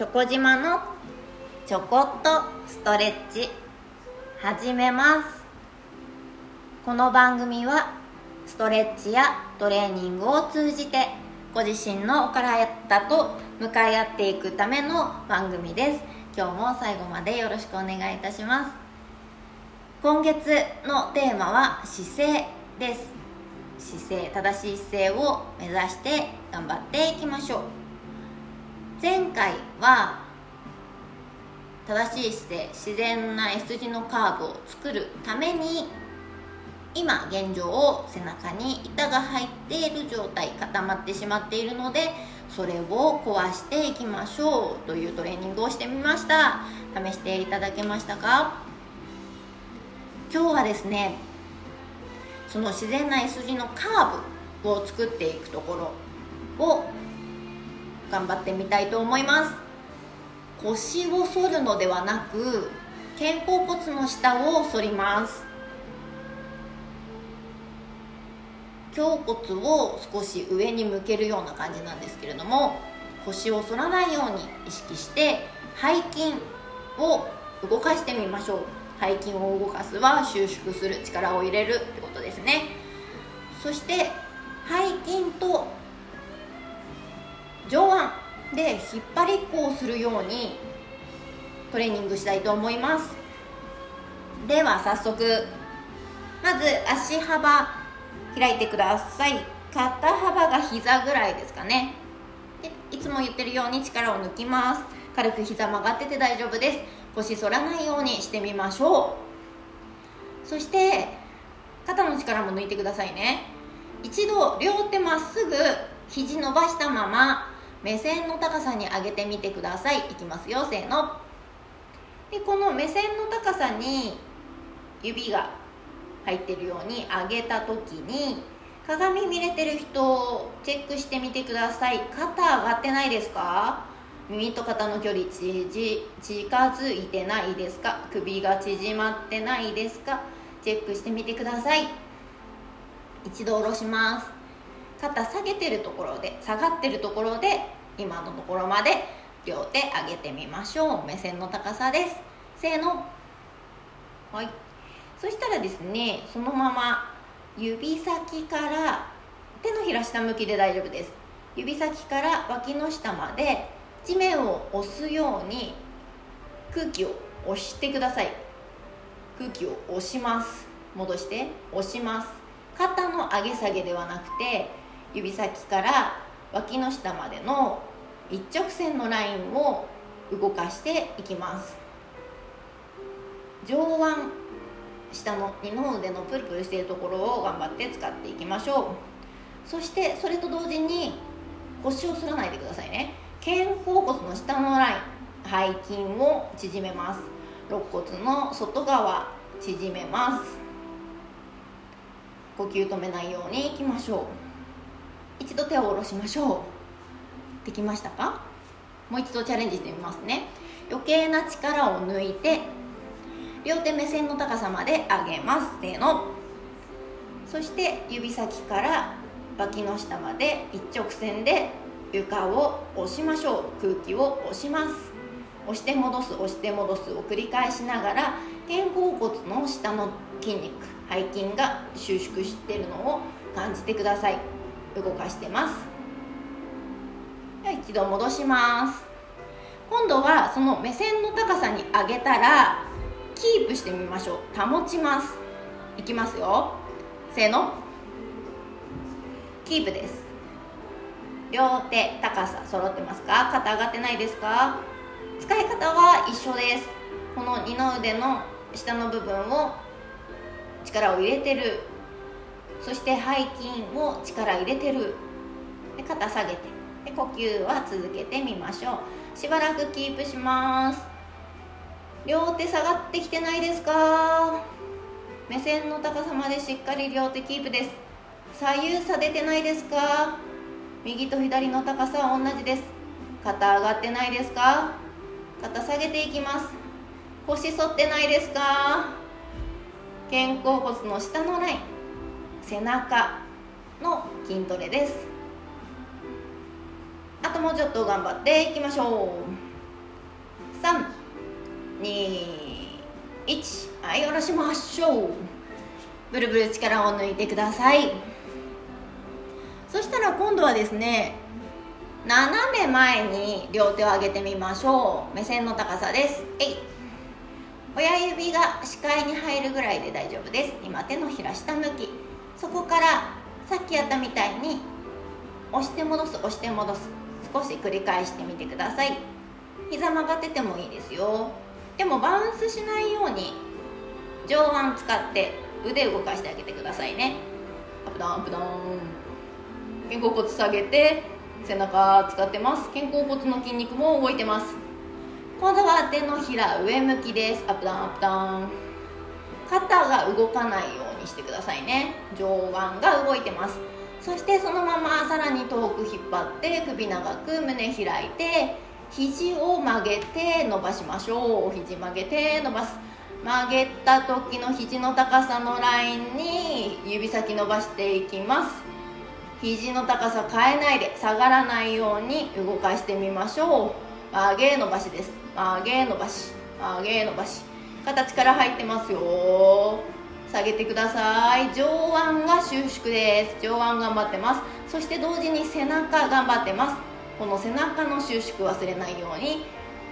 チョコ島のちょこっとストレッチ。始めます。この番組はストレッチやトレーニングを通じてご自身のお体と向かい合っていくための番組です。今日も最後までよろしくお願いいたします。今月のテーマは姿勢です。姿勢正しい姿勢を目指して頑張っていきましょう。前回は正しい姿勢自然な S 字のカーブを作るために今現状を背中に板が入っている状態固まってしまっているのでそれを壊していきましょうというトレーニングをしてみました。試していただけましたか？今日はですねその自然な S 字のカーブを作っていくところを頑張ってみたいと思います。腰を反るのではなく肩甲骨の下を反ります。胸骨を少し上に向けるような感じなんですけれども腰を反らないように意識して背筋を動かしてみましょう。背筋を動かすは収縮する力を入れるってことですね。そして背筋と上腕で引っ張りっこをするようにトレーニングしたいと思います。では早速まず足幅開いてください。肩幅が膝ぐらいですかね。でいつも言ってるように力を抜きます。軽く膝曲がってて大丈夫です。腰反らないようにしてみましょう。そして肩の力も抜いてくださいね。一度両手まっすぐ肘伸ばしたまま目線の高さに上げてみてください。いきますよ。せーの。でこの目線の高さに指が入ってるように上げた時に鏡見れてる人をチェックしてみてください。肩上がってないですか？耳と肩の距離ちじ近づいてないですか？首が縮まってないですか？チェックしてみてください。一度下ろします。肩下げてるところで下がってるところで今のところまで両手上げてみましょう。目線の高さです。せーの。はい。そしたらですねそのまま指先から手のひら下向きで大丈夫です。指先から脇の下まで地面を押すように空気を押してください。空気を押します。戻して。押します。肩の上げ下げではなくて指先から脇の下までの一直線のラインを動かしていきます。上腕下の二の腕のプルプルしているところを頑張って使っていきましょう。そしてそれと同時に腰を反らないでくださいね。肩甲骨の下のライン背筋を縮めます。肋骨の外側縮めます。呼吸止めないようにいきましょう。一度手を下ろしましょう。できましたか？もう一度チャレンジしてみますね。余計な力を抜いて両手目線の高さまで上げます。せーの。そして指先から脇の下まで一直線で床を押しましょう。空気を押します。押して戻す押して戻すを繰り返しながら肩甲骨の下の筋肉背筋が収縮してるのを感じてください。動かしてます。では一度戻します。今度はその目線の高さに上げたらキープしてみましょう。保ちます。いきますよ。せーの。キープです。両手高さ揃ってますか？肩上がってないですか？使い方は一緒です。この二の腕の下の部分を力を入れてるそして背筋を力入れてる。で肩下げて。で呼吸は続けてみましょう。しばらくキープします。両手下がってきてないですか？目線の高さまでしっかり両手キープです。左右差出てないですか？右と左の高さは同じです。肩上がってないですか？肩下げていきます。腰反ってないですか？肩甲骨の下のライン。背中の筋トレです。あともうちょっと頑張っていきましょう。321はい下ろしましょう。ブルブル力を抜いてください。そしたら今度はですね斜め前に両手を上げてみましょう。目線の高さです。えい。親指が視界に入るぐらいで大丈夫です。今手のひら下向き。そこからさっきやったみたいに押して戻す押して戻す少し繰り返してみてください。膝曲がっててもいいですよ。でもバウンスしないように上腕使って腕動かしてあげてくださいね。アップダウンアップダウン。肩甲骨下げて背中使ってます。肩甲骨の筋肉も動いてます。今度は手のひら上向きです。アップダウンアップダウン。肩が動かないようにしてくださいね。上腕が動いてます。そしてそのままさらに遠く引っ張って首長く胸開いて肘を曲げて伸ばしましょう。肘曲げて伸ばす。曲げた時の肘の高さのラインに指先伸ばしていきます。肘の高さ変えないで下がらないように動かしてみましょう。曲げ伸ばしです。曲げ伸ばし。曲げ伸ばし。形から入ってますよ。下げてください。上腕が収縮です。上腕頑張ってます。そして同時に背中頑張ってます。この背中の収縮忘れないように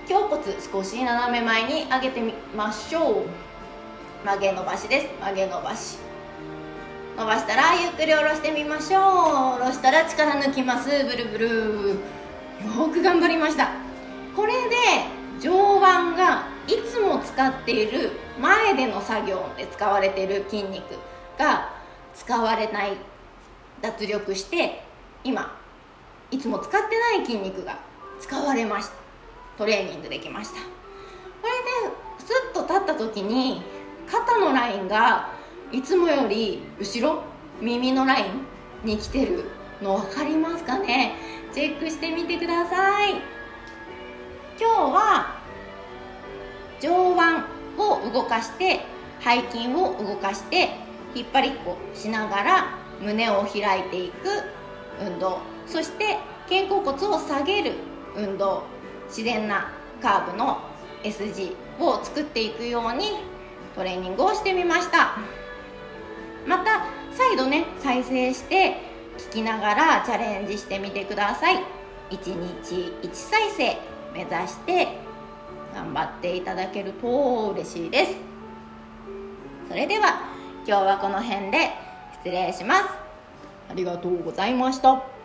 胸骨少し斜め前に上げてみましょう。曲げ伸ばしです。曲げ伸ばし。伸ばしたらゆっくり下ろしてみましょう。下ろしたら力抜きます。ブルブル。よく頑張りました。これで上腕がいつも使っている前での作業で使われている筋肉が使われない脱力して今いつも使ってない筋肉が使われました。トレーニングできました。これでスッと立った時に肩のラインがいつもより後ろ耳のラインに来てるの分かりますかね？チェックしてみてください。今日は上腕を動かして背筋を動かして引っ張りっこしながら胸を開いていく運動。そして肩甲骨を下げる運動。自然なカーブの S 字を作っていくようにトレーニングをしてみました。また再度ね再生して聞きながらチャレンジしてみてください。1日1再生目指して頑張っていただけると嬉しいです。それでは今日はこの辺で失礼します。ありがとうございました。